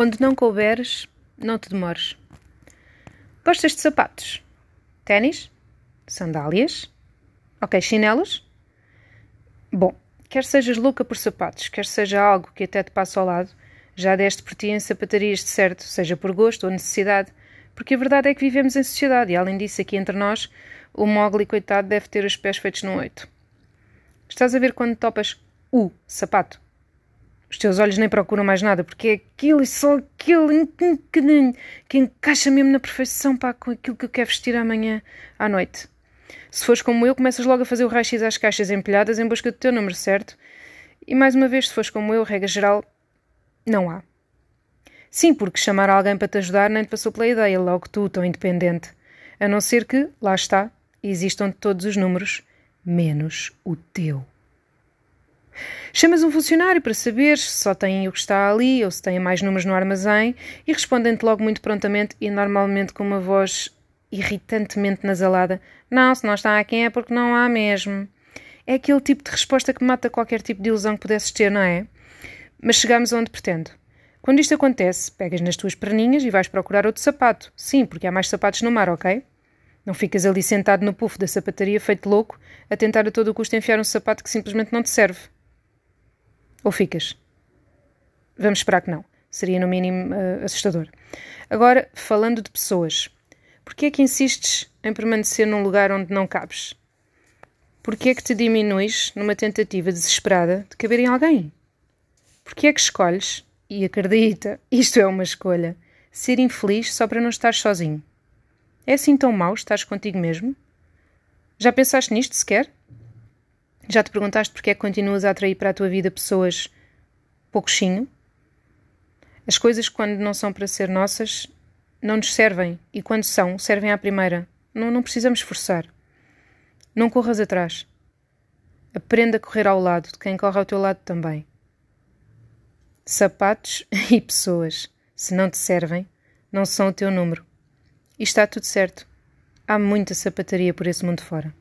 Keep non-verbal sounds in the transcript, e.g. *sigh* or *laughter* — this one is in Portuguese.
Onde não couberes, não te demores. Gostas de sapatos? Ténis? Sandálias? Ok, chinelos? Bom, quer sejas louca por sapatos, quer seja algo que até te passa ao lado, já deste por ti em sapatarias de certo, seja por gosto ou necessidade, porque a verdade é que vivemos em sociedade e, além disso, aqui entre nós, o Mogli, coitado, deve ter os pés feitos no oito. Estás a ver quando topas o sapato? Os teus olhos nem procuram mais nada, porque é aquilo e só aquilo que encaixa mesmo na perfeição pá, com aquilo que eu quero vestir amanhã à noite. Se fores como eu, começas logo a fazer o raio-x às caixas empilhadas em busca do teu número certo. E mais uma vez, se fores como eu, regra geral, não há. Sim, porque chamar alguém para te ajudar nem te passou pela ideia, logo tu, tão independente. A não ser que, lá está, existam todos os números, menos o teu. Chamas um funcionário para saber se só tem o que está ali ou se tem mais números no armazém e respondem-te logo muito prontamente e normalmente com uma voz irritantemente nasalada: Não, se não está aqui é porque não há mesmo. É aquele tipo de resposta que mata qualquer tipo de ilusão que pudesses ter, não é? Mas chegamos onde pretendo. Quando isto acontece, pegas nas tuas perninhas e vais procurar outro sapato. Sim, porque há mais sapatos no mar, ok? Não ficas ali sentado no puff da sapataria feito louco a tentar a todo custo enfiar um sapato que simplesmente não te serve. Ou ficas? Vamos esperar que não. Seria, no mínimo, uh, assustador. Agora, falando de pessoas. Porquê é que insistes em permanecer num lugar onde não cabes? Porquê é que te diminuis numa tentativa desesperada de caber em alguém? Porquê é que escolhes, e acredita, *laughs* isto é uma escolha, ser infeliz só para não estar sozinho? É assim tão mau estar contigo mesmo? Já pensaste nisto sequer? Já te perguntaste porque é que continuas a atrair para a tua vida pessoas pouquinho? As coisas, quando não são para ser nossas, não nos servem. E quando são, servem à primeira. Não, não precisamos forçar. Não corras atrás. Aprenda a correr ao lado de quem corre ao teu lado também. Sapatos *laughs* e pessoas, se não te servem, não são o teu número. E está tudo certo. Há muita sapataria por esse mundo fora.